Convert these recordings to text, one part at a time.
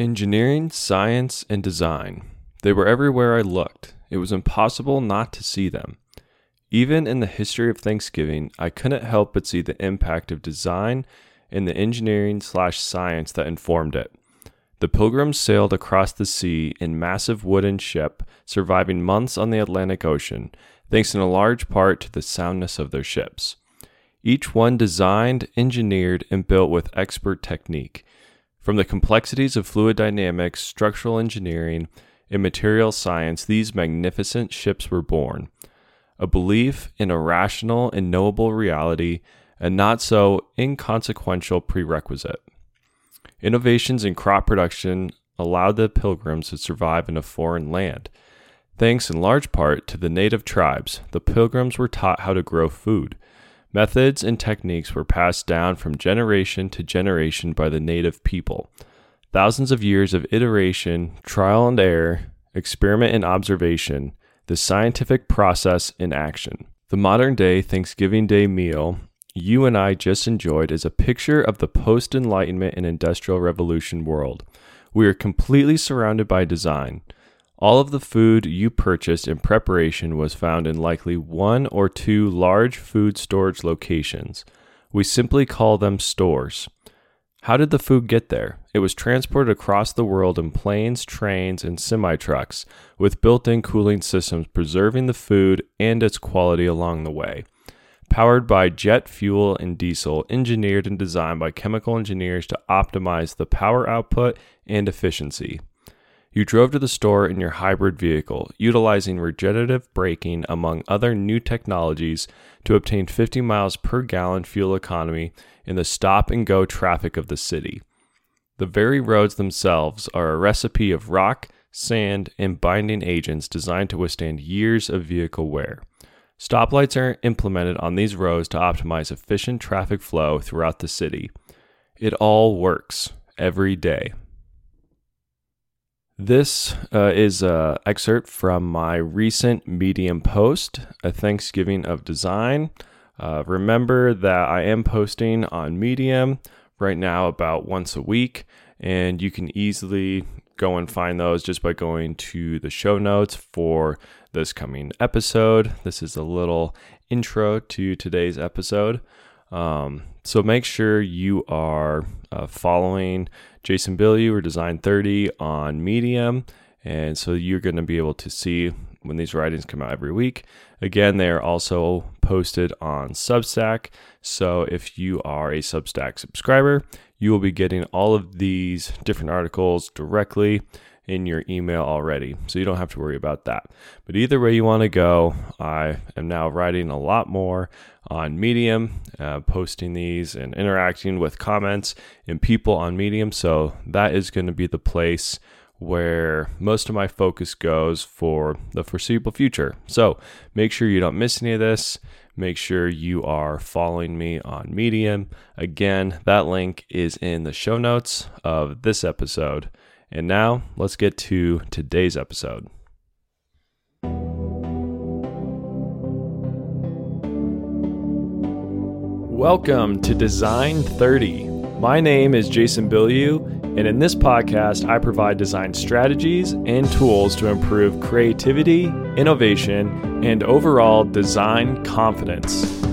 Engineering, science, and design. They were everywhere I looked. It was impossible not to see them. Even in the history of Thanksgiving, I couldn't help but see the impact of design and the engineering slash science that informed it. The pilgrims sailed across the sea in massive wooden ship, surviving months on the Atlantic Ocean, thanks in a large part to the soundness of their ships. Each one designed, engineered, and built with expert technique. From the complexities of fluid dynamics, structural engineering, and material science, these magnificent ships were born. A belief in a rational and knowable reality, a not so inconsequential prerequisite. Innovations in crop production allowed the pilgrims to survive in a foreign land. Thanks in large part to the native tribes, the pilgrims were taught how to grow food. Methods and techniques were passed down from generation to generation by the native people. Thousands of years of iteration, trial and error, experiment and observation, the scientific process in action. The modern day Thanksgiving Day meal you and I just enjoyed is a picture of the post Enlightenment and Industrial Revolution world. We are completely surrounded by design. All of the food you purchased in preparation was found in likely one or two large food storage locations. We simply call them stores. How did the food get there? It was transported across the world in planes, trains, and semi trucks, with built in cooling systems preserving the food and its quality along the way. Powered by jet fuel and diesel, engineered and designed by chemical engineers to optimize the power output and efficiency. You drove to the store in your hybrid vehicle, utilizing regenerative braking among other new technologies to obtain 50 miles per gallon fuel economy in the stop and go traffic of the city. The very roads themselves are a recipe of rock, sand, and binding agents designed to withstand years of vehicle wear. Stoplights are implemented on these roads to optimize efficient traffic flow throughout the city. It all works every day. This uh, is an excerpt from my recent Medium post, A Thanksgiving of Design. Uh, remember that I am posting on Medium right now about once a week, and you can easily go and find those just by going to the show notes for this coming episode. This is a little intro to today's episode. Um, so make sure you are uh, following Jason Bilyeu or Design 30 on Medium. And so you're going to be able to see when these writings come out every week. Again, they are also posted on Substack. So if you are a Substack subscriber, you will be getting all of these different articles directly in your email already. So you don't have to worry about that. But either way you want to go, I am now writing a lot more on Medium, uh, posting these and interacting with comments and people on Medium. So that is going to be the place where most of my focus goes for the foreseeable future. So make sure you don't miss any of this. Make sure you are following me on Medium. Again, that link is in the show notes of this episode. And now let's get to today's episode. Welcome to Design 30. My name is Jason Bilyeu, and in this podcast, I provide design strategies and tools to improve creativity, innovation, and overall design confidence.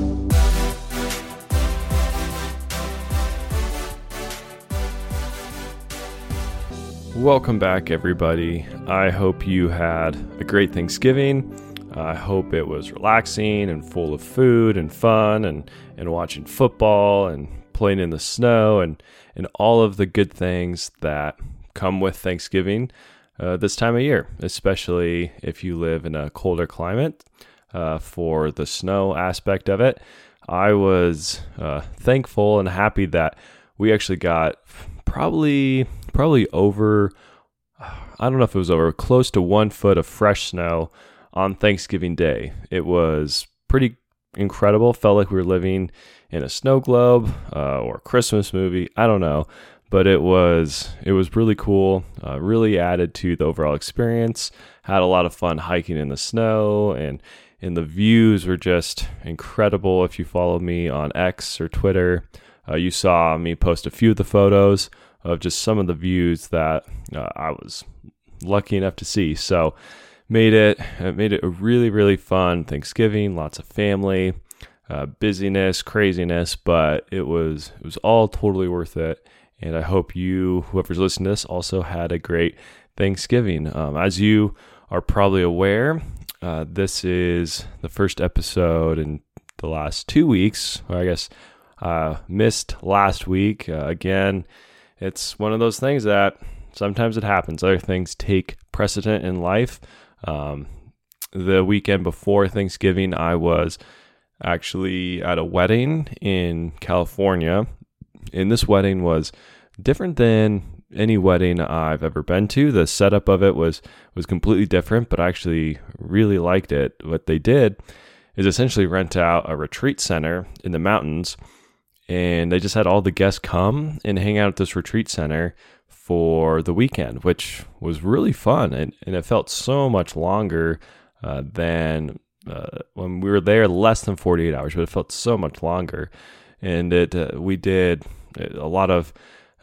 Welcome back, everybody. I hope you had a great Thanksgiving. I hope it was relaxing and full of food and fun and, and watching football and playing in the snow and, and all of the good things that come with Thanksgiving uh, this time of year, especially if you live in a colder climate uh, for the snow aspect of it. I was uh, thankful and happy that we actually got probably probably over I don't know if it was over close to one foot of fresh snow on Thanksgiving Day. It was pretty incredible. Felt like we were living in a snow globe uh, or a Christmas movie. I don't know, but it was it was really cool. Uh, really added to the overall experience. Had a lot of fun hiking in the snow and and the views were just incredible. If you follow me on X or Twitter, uh, you saw me post a few of the photos of just some of the views that uh, I was lucky enough to see. So made it, it made it a really really fun Thanksgiving. Lots of family, uh, busyness, craziness, but it was it was all totally worth it. And I hope you, whoever's listening to this, also had a great Thanksgiving. Um, as you are probably aware, uh, this is the first episode in the last two weeks. I guess uh, missed last week. Uh, again, it's one of those things that sometimes it happens. Other things take precedent in life. Um, the weekend before Thanksgiving, I was actually at a wedding in California. And this wedding was different than any wedding I've ever been to. The setup of it was was completely different, but I actually really liked it. What they did is essentially rent out a retreat center in the mountains and they just had all the guests come and hang out at this retreat center for the weekend, which was really fun. And, and it felt so much longer uh, than uh, when we were there, less than 48 hours, but it felt so much longer. And it uh, we did a lot of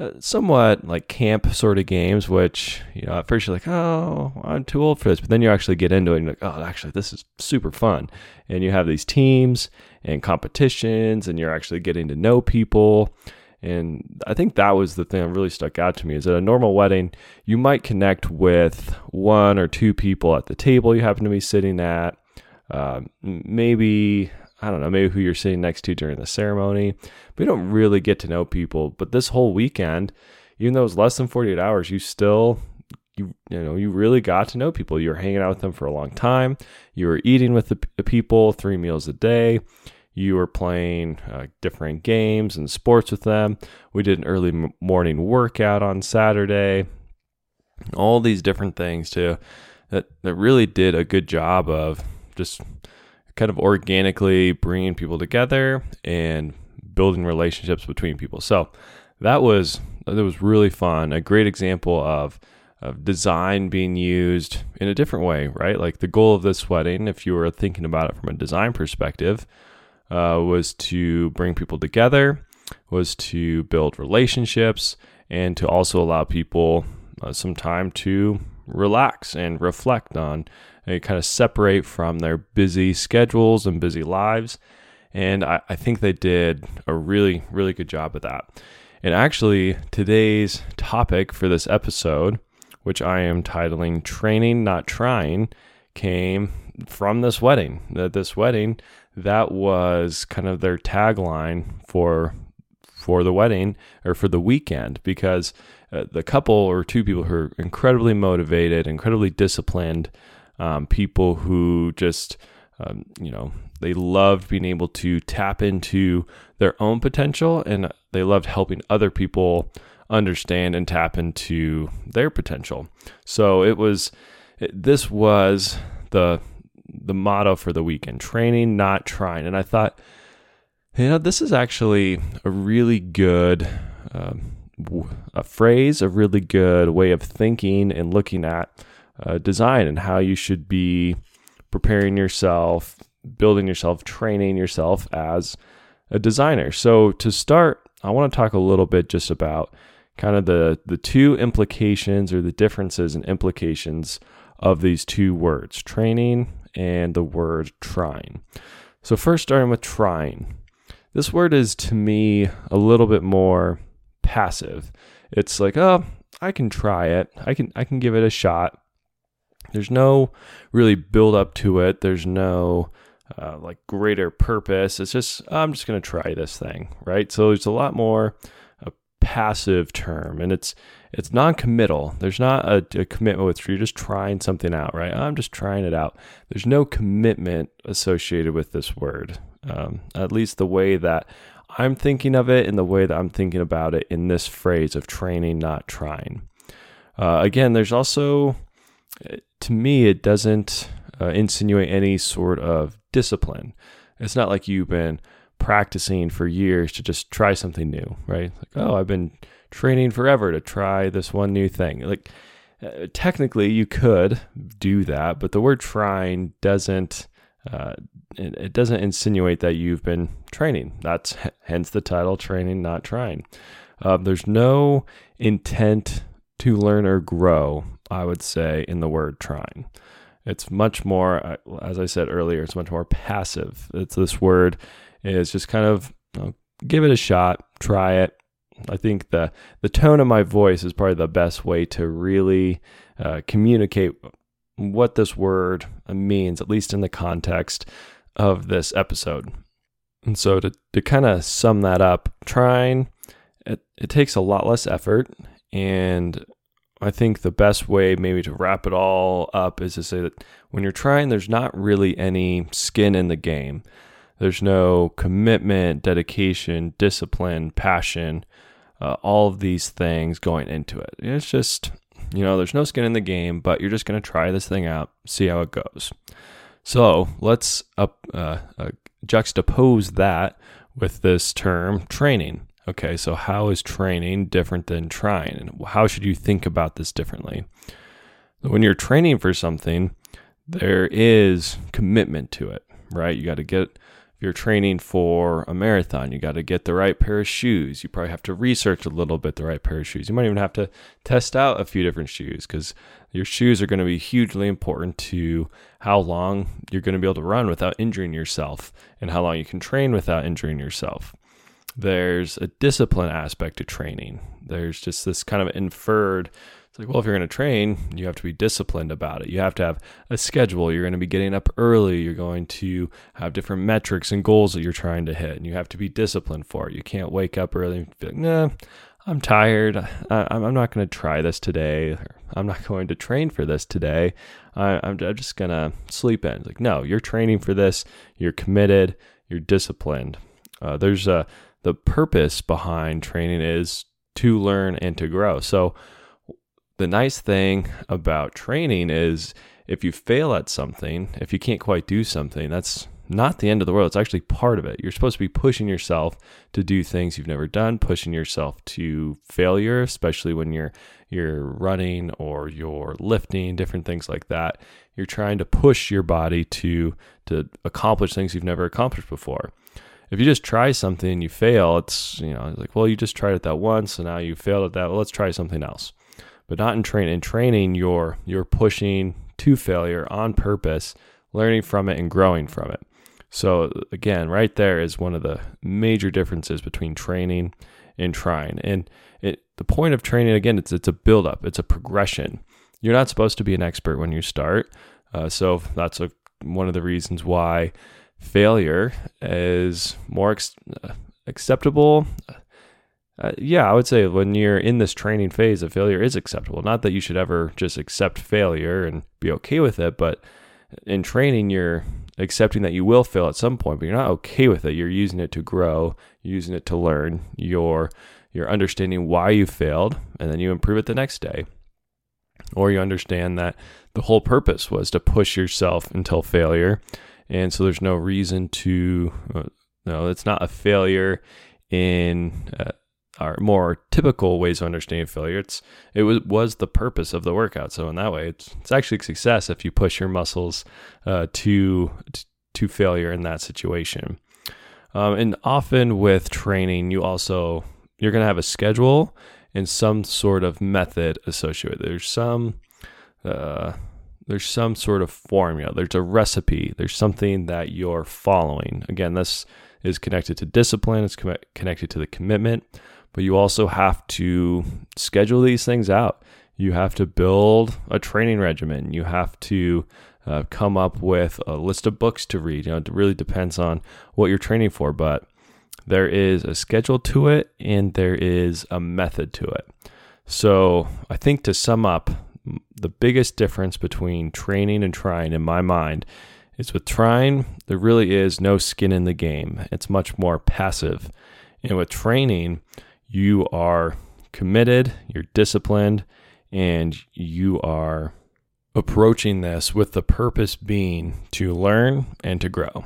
uh, somewhat like camp sort of games, which, you know, at first you're like, oh, I'm too old for this. But then you actually get into it and you're like, oh, actually, this is super fun. And you have these teams and competitions, and you're actually getting to know people. And I think that was the thing that really stuck out to me is at a normal wedding, you might connect with one or two people at the table you happen to be sitting at. Uh, maybe I don't know, maybe who you're sitting next to during the ceremony. But you don't really get to know people. But this whole weekend, even though it was less than 48 hours, you still you you know you really got to know people. You were hanging out with them for a long time. You were eating with the, the people three meals a day. You were playing uh, different games and sports with them. We did an early morning workout on Saturday. All these different things too that that really did a good job of just kind of organically bringing people together and building relationships between people. So that was that was really fun. A great example of of design being used in a different way, right? Like the goal of this wedding, if you were thinking about it from a design perspective, uh, was to bring people together, was to build relationships, and to also allow people uh, some time to relax and reflect on and kind of separate from their busy schedules and busy lives. And I, I think they did a really, really good job of that. And actually, today's topic for this episode, which I am titling Training Not Trying, came from this wedding. That this wedding, that was kind of their tagline for for the wedding or for the weekend because uh, the couple or two people who are incredibly motivated, incredibly disciplined, um, people who just, um, you know, they loved being able to tap into their own potential and they loved helping other people understand and tap into their potential. So it was, this was the, the motto for the weekend training, not trying. And I thought, you know, this is actually a really good, um, a phrase, a really good way of thinking and looking at uh, design and how you should be preparing yourself, building yourself, training yourself as a designer. So to start, I want to talk a little bit just about kind of the the two implications or the differences and implications of these two words, training and the word trying. So first starting with trying. This word is to me a little bit more passive. It's like, oh, I can try it. I can I can give it a shot. There's no really build up to it. There's no uh, like greater purpose. It's just I'm just going to try this thing, right? So there's a lot more passive term, and it's it's non-committal. There's not a, a commitment with you're just trying something out, right? I'm just trying it out. There's no commitment associated with this word, um, at least the way that I'm thinking of it and the way that I'm thinking about it in this phrase of training, not trying. Uh, again, there's also to me, it doesn't uh, insinuate any sort of discipline. It's not like you've been practicing for years to just try something new, right? Like, oh, I've been training forever to try this one new thing. Like, uh, technically, you could do that, but the word trying doesn't. Uh, it, doesn't insinuate that you've been training. That's hence the title, training, not trying. Uh, there's no intent to learn or grow, I would say, in the word trying. It's much more, uh, as I said earlier, it's much more passive. It's this word is just kind of you know, give it a shot, try it. I think the the tone of my voice is probably the best way to really uh, communicate what this word means, at least in the context of this episode. And so to, to kind of sum that up, trying it, it takes a lot less effort and I think the best way, maybe to wrap it all up, is to say that when you're trying, there's not really any skin in the game. There's no commitment, dedication, discipline, passion, uh, all of these things going into it. It's just, you know, there's no skin in the game, but you're just going to try this thing out, see how it goes. So let's up, uh, uh, juxtapose that with this term training. Okay, so how is training different than trying? And how should you think about this differently? When you're training for something, there is commitment to it, right? You got to get, you're training for a marathon, you got to get the right pair of shoes. You probably have to research a little bit the right pair of shoes. You might even have to test out a few different shoes because your shoes are going to be hugely important to how long you're going to be able to run without injuring yourself and how long you can train without injuring yourself there's a discipline aspect to training. There's just this kind of inferred. It's like, well, if you're going to train, you have to be disciplined about it. You have to have a schedule. You're going to be getting up early. You're going to have different metrics and goals that you're trying to hit, and you have to be disciplined for it. You can't wake up early and be like, nah, I'm tired. I, am not going to try this today. I'm not going to train for this today. I, am just going to sleep in. It's like, no, you're training for this. You're committed. You're disciplined. Uh, there's a the purpose behind training is to learn and to grow. So the nice thing about training is if you fail at something, if you can't quite do something, that's not the end of the world. It's actually part of it. You're supposed to be pushing yourself to do things you've never done, pushing yourself to failure, especially when you're you're running or you're lifting, different things like that. You're trying to push your body to to accomplish things you've never accomplished before if you just try something and you fail, it's you know it's like well you just tried it that once and now you failed at that. Well, let's try something else. But not in training. In training, you're you're pushing to failure on purpose, learning from it and growing from it. So again, right there is one of the major differences between training and trying. And it the point of training again, it's it's a build up, it's a progression. You're not supposed to be an expert when you start. Uh, so that's a, one of the reasons why failure is more ex- uh, acceptable. Uh, yeah, I would say when you're in this training phase, a failure is acceptable. Not that you should ever just accept failure and be okay with it, but in training, you're accepting that you will fail at some point, but you're not okay with it. You're using it to grow, using it to learn. You're you're understanding why you failed, and then you improve it the next day. Or you understand that the whole purpose was to push yourself until failure and so there's no reason to uh, no it's not a failure in uh, more typical ways of understanding failure. It's it was was the purpose of the workout. So in that way it's it's actually success if you push your muscles uh, to to failure in that situation. Um, and often with training you also you're going to have a schedule and some sort of method associated there's some uh, there's some sort of formula, there's a recipe, there's something that you're following. Again, this is connected to discipline, it's com- connected to the commitment, but you also have to schedule these things out. You have to build a training regimen. You have to uh, come up with a list of books to read. You know, it really depends on what you're training for, but there is a schedule to it and there is a method to it. So I think to sum up, the biggest difference between training and trying in my mind is with trying, there really is no skin in the game. It's much more passive. And with training, you are committed, you're disciplined, and you are approaching this with the purpose being to learn and to grow.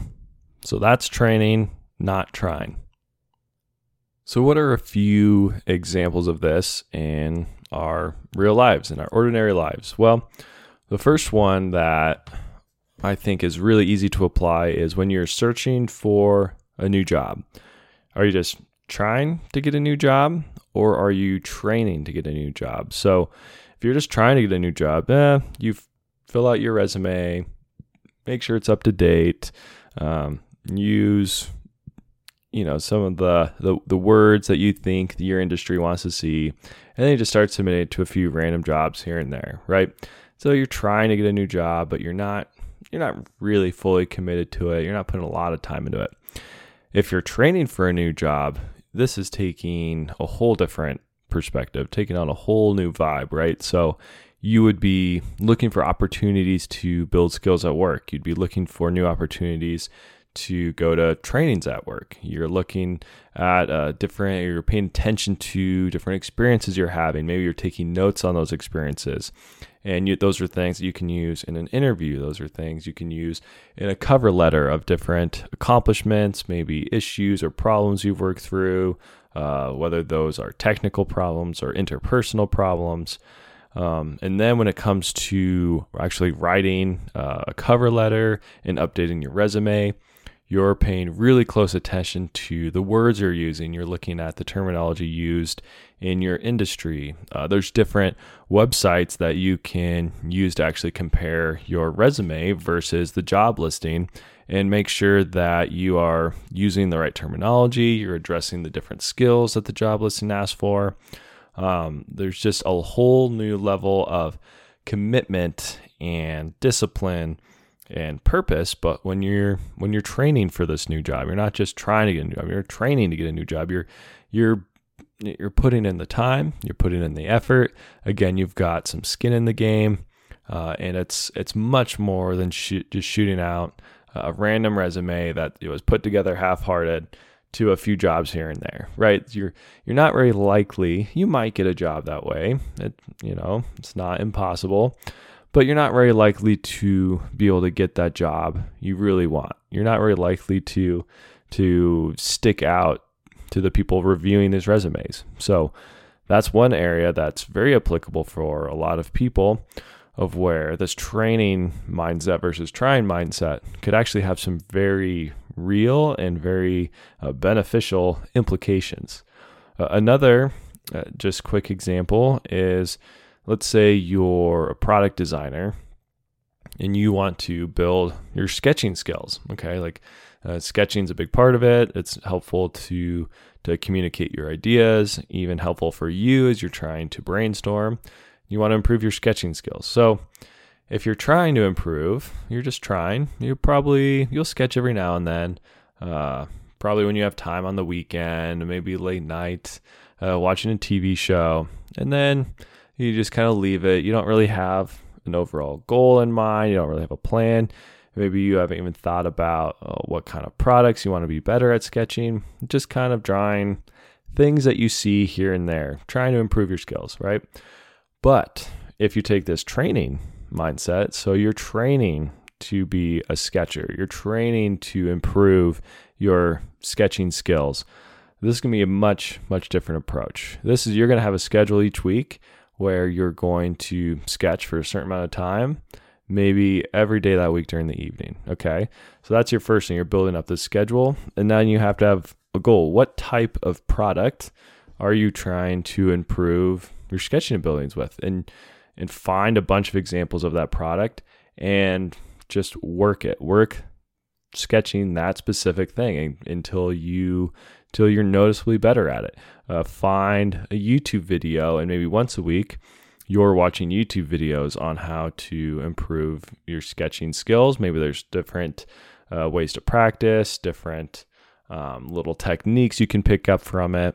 So that's training, not trying. So, what are a few examples of this in our real lives, in our ordinary lives? Well, the first one that I think is really easy to apply is when you're searching for a new job. Are you just trying to get a new job or are you training to get a new job? So if you're just trying to get a new job, eh, you fill out your resume, make sure it's up to date, um, use you know some of the, the the words that you think your industry wants to see and then you just start submitting to a few random jobs here and there right? So you're trying to get a new job but you're not you're not really fully committed to it. You're not putting a lot of time into it. If you're training for a new job this is taking a whole different perspective taking on a whole new vibe right? So you would be looking for opportunities to build skills at work. You'd be looking for new opportunities to go to trainings at work. You're looking at uh, different, you're paying attention to different experiences you're having. Maybe you're taking notes on those experiences. And you, those are things that you can use in an interview. Those are things you can use in a cover letter of different accomplishments, maybe issues or problems you've worked through, uh, whether those are technical problems or interpersonal problems. Um, and then when it comes to actually writing uh, a cover letter and updating your resume, you're paying really close attention to the words you're using. You're looking at the terminology used in your industry. Uh, there's different websites that you can use to actually compare your resume versus the job listing and make sure that you are using the right terminology, you're addressing the different skills that the job listing asks for. Um, there's just a whole new level of commitment and discipline and purpose but when you're when you're training for this new job you're not just trying to get a new job you're training to get a new job. You're you're you're putting in the time you're putting in the effort. Again you've got some skin in the game uh, and it's it's much more than just shooting out a random resume that it was put together half-hearted to a few jobs here and there right? You're you're not very likely you might get a job that way. It you know it's not impossible but you're not very likely to be able to get that job you really want. You're not very likely to to stick out to the people reviewing his resumes. So that's one area that's very applicable for a lot of people of where this training mindset versus trying mindset could actually have some very real and very uh, beneficial implications. Uh, another uh, just quick example is let's say you're a product designer and you want to build your sketching skills okay? Like uh, sketching is a big part of it. It's helpful to to communicate your ideas even helpful for you as you're trying to brainstorm. You want to improve your sketching skills. So if you're trying to improve you're just trying you probably you'll sketch every now and then uh, probably when you have time on the weekend maybe late night uh, watching a tv show. And then you just kind of leave it. You don't really have an overall goal in mind. You don't really have a plan. Maybe you haven't even thought about uh, what kind of products you want to be better at sketching. Just kind of drawing things that you see here and there, trying to improve your skills, right? But if you take this training mindset, so you're training to be a sketcher, you're training to improve your sketching skills. This is going to be a much, much different approach. This is you're going to have a schedule each week where you're going to sketch for a certain amount of time, maybe every day that week during the evening. Okay. So that's your first thing. You're building up the schedule. And then you have to have a goal. What type of product are you trying to improve your sketching abilities with? And and find a bunch of examples of that product and just work it. Work sketching that specific thing until you until you're noticeably better at it uh, find a YouTube video, and maybe once a week, you're watching YouTube videos on how to improve your sketching skills. Maybe there's different uh, ways to practice, different um, little techniques you can pick up from it,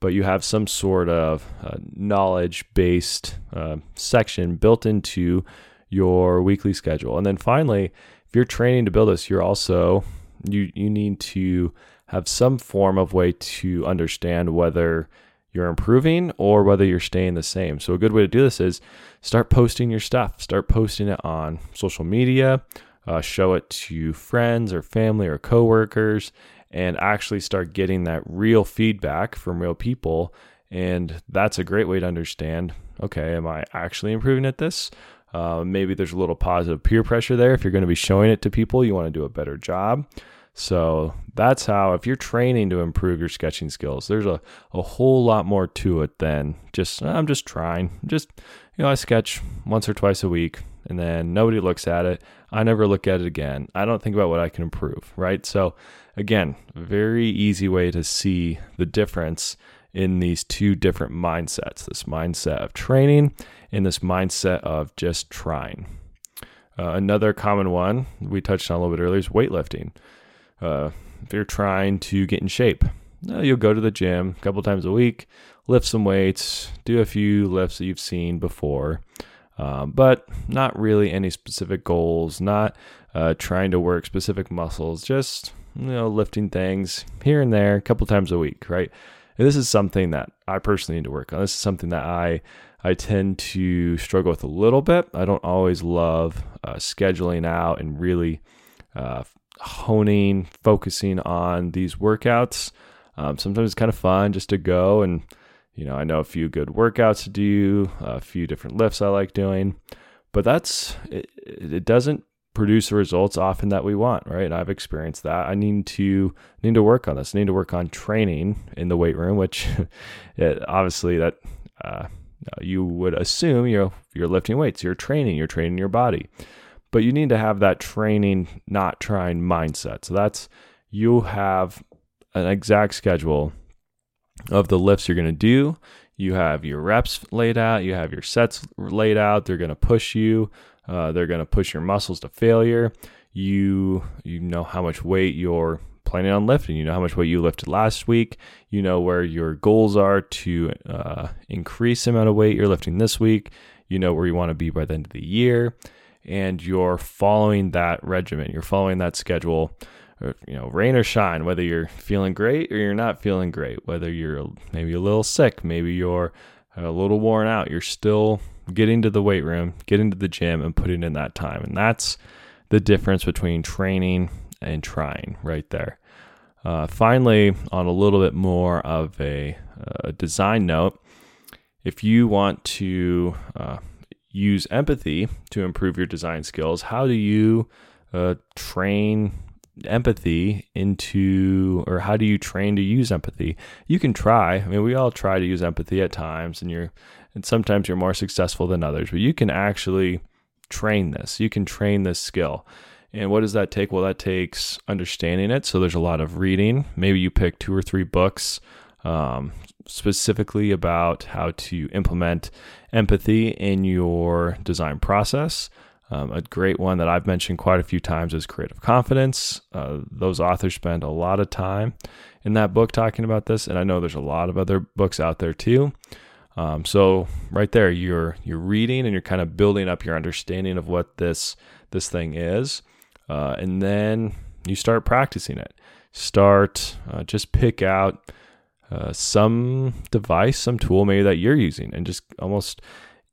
but you have some sort of uh, knowledge based uh, section built into your weekly schedule. And then finally, if you're training to build this, you're also you you need to have some form of way to understand whether you're improving or whether you're staying the same. So, a good way to do this is start posting your stuff, start posting it on social media, uh, show it to friends or family or coworkers, and actually start getting that real feedback from real people. And that's a great way to understand okay, am I actually improving at this? Uh, maybe there's a little positive peer pressure there. If you're going to be showing it to people, you want to do a better job. So that's how, if you're training to improve your sketching skills, there's a, a whole lot more to it than just, I'm just trying. Just, you know, I sketch once or twice a week and then nobody looks at it. I never look at it again. I don't think about what I can improve, right? So, again, very easy way to see the difference in these two different mindsets this mindset of training and this mindset of just trying. Uh, another common one we touched on a little bit earlier is weightlifting. Uh, if you're trying to get in shape, uh, you'll go to the gym a couple times a week, lift some weights, do a few lifts that you've seen before, um, but not really any specific goals, not uh, trying to work specific muscles, just you know lifting things here and there a couple times a week, right? And this is something that I personally need to work on. This is something that I I tend to struggle with a little bit. I don't always love uh, scheduling out and really uh, honing, focusing on these workouts. Um, sometimes it's kind of fun just to go and, you know, I know a few good workouts to do, a few different lifts I like doing, but that's, it, it doesn't produce the results often that we want, right? I've experienced that. I need to need to work on this. I need to work on training in the weight room, which it, obviously that uh, you would assume you're you're lifting weights, you're training, you're training your body. But you need to have that training, not trying mindset. So that's you have an exact schedule of the lifts you're going to do. You have your reps laid out, you have your sets laid out. They're going to push you. Uh, they're going to push your muscles to failure. You you know how much weight you're planning on lifting. You know how much weight you lifted last week. You know where your goals are to uh, increase the amount of weight you're lifting this week. You know where you want to be by the end of the year, and you're following that regimen. You're following that schedule. Or, you know, rain or shine, whether you're feeling great or you're not feeling great, whether you're maybe a little sick, maybe you're a little worn out, you're still getting to the weight room, getting to the gym, and putting in that time. And that's the difference between training and trying right there. Uh, finally, on a little bit more of a, a design note, if you want to uh, use empathy to improve your design skills, how do you uh, train empathy into, or how do you train to use empathy? You can try. I mean, we all try to use empathy at times, and you're, and sometimes you're more successful than others. But you can actually train this. You can train this skill. And what does that take? Well, that takes understanding it. So there's a lot of reading. Maybe you pick two or three books um, specifically about how to implement empathy in your design process. Um, a great one that I've mentioned quite a few times is Creative Confidence. Uh, those authors spend a lot of time in that book talking about this, and I know there's a lot of other books out there too. Um, so right there, you're you're reading and you're kind of building up your understanding of what this this thing is. Uh, and then you start practicing it. Start, uh, just pick out uh, some device, some tool maybe that you're using, and just almost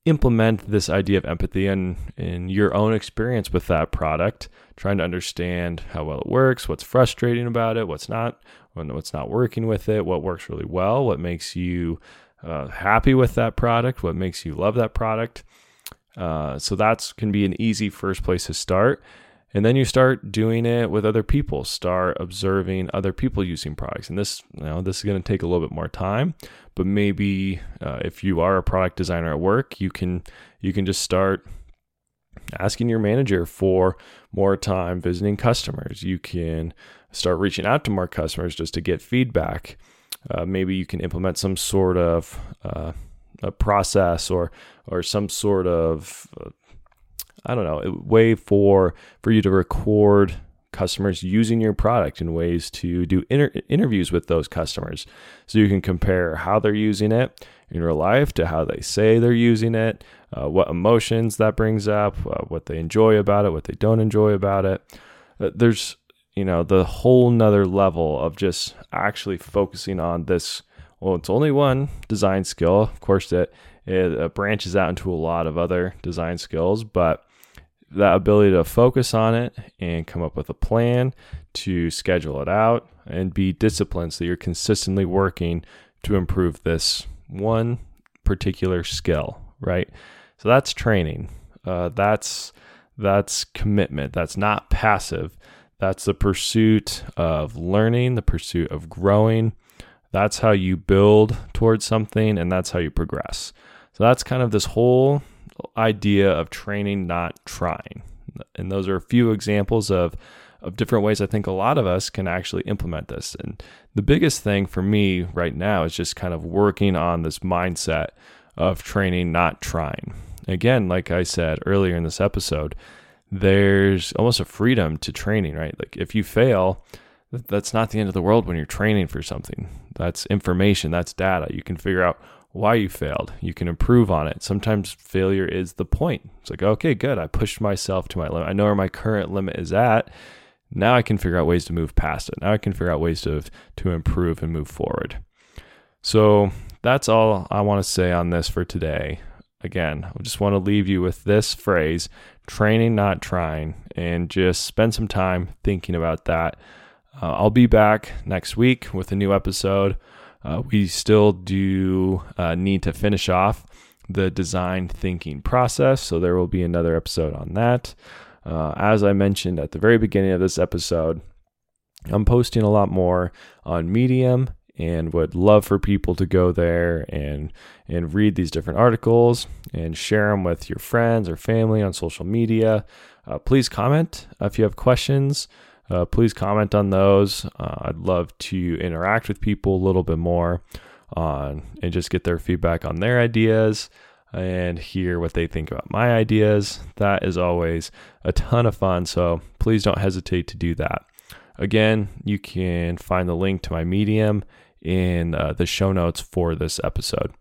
implement this idea of empathy in, in your own experience with that product, trying to understand how well it works, what's frustrating about it, what's not, what's not working with it, what works really well, what makes you uh, happy with that product, what makes you love that product. Uh, so that's can be an easy first place to start. And then you start doing it with other people, start observing other people using products. And this, you know, this is going to take a little bit more time, but maybe uh, if you are a product designer at work, you can you can just start asking your manager for more time visiting customers. You can start reaching out to more customers just to get feedback. Uh, maybe you can implement some sort of uh, a process or or some sort of uh, I don't know, way for for you to record customers using your product in ways to do inter- interviews with those customers. So you can compare how they're using it in real life to how they say they're using it uh, what emotions that brings up uh, what they enjoy about it what they don't enjoy about it. There's you know the whole nother level of just actually focusing on this well it's only one design skill of course it, it branches out into a lot of other design skills but that ability to focus on it and come up with a plan to schedule it out and be disciplined so you're consistently working to improve this one particular skill, right? So that's training. Uh, that's that's commitment. That's not passive. That's the pursuit of learning, the pursuit of growing. That's how you build towards something and that's how you progress. So that's kind of this whole idea of training, not trying. And those are a few examples of of different ways I think a lot of us can actually implement this. And the biggest thing for me right now is just kind of working on this mindset of training, not trying. Again, like I said earlier in this episode, there's almost a freedom to training, right? Like if you fail, that's not the end of the world when you're training for something. That's information, that's data. You can figure out why you failed. You can improve on it. Sometimes failure is the point. It's like, okay, good. I pushed myself to my limit. I know where my current limit is at. Now I can figure out ways to move past it. Now I can figure out ways to to improve and move forward. So that's all I want to say on this for today. Again, I just want to leave you with this phrase training, not trying, and just spend some time thinking about that. Uh, I'll be back next week with a new episode. Uh, we still do uh, need to finish off the design thinking process, so there will be another episode on that. Uh, as I mentioned at the very beginning of this episode, I'm posting a lot more on Medium and would love for people to go there and and read these different articles and share them with your friends or family on social media. Uh, please comment if you have questions. Uh, please comment on those. Uh, I'd love to interact with people a little bit more on and just get their feedback on their ideas and hear what they think about my ideas. That is always a ton of fun. So please don't hesitate to do that. Again, you can find the link to my Medium in uh, the show notes for this episode.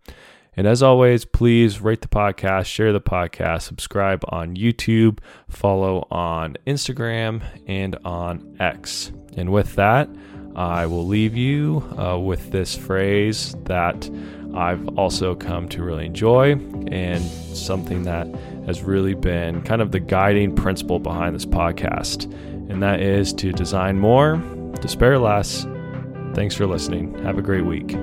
And as always, please rate the podcast, share the podcast, subscribe on YouTube, follow on Instagram, and on X. And with that, I will leave you uh, with this phrase that I've also come to really enjoy and something that has really been kind of the guiding principle behind this podcast. And that is to design more, despair less. Thanks for listening. Have a great week.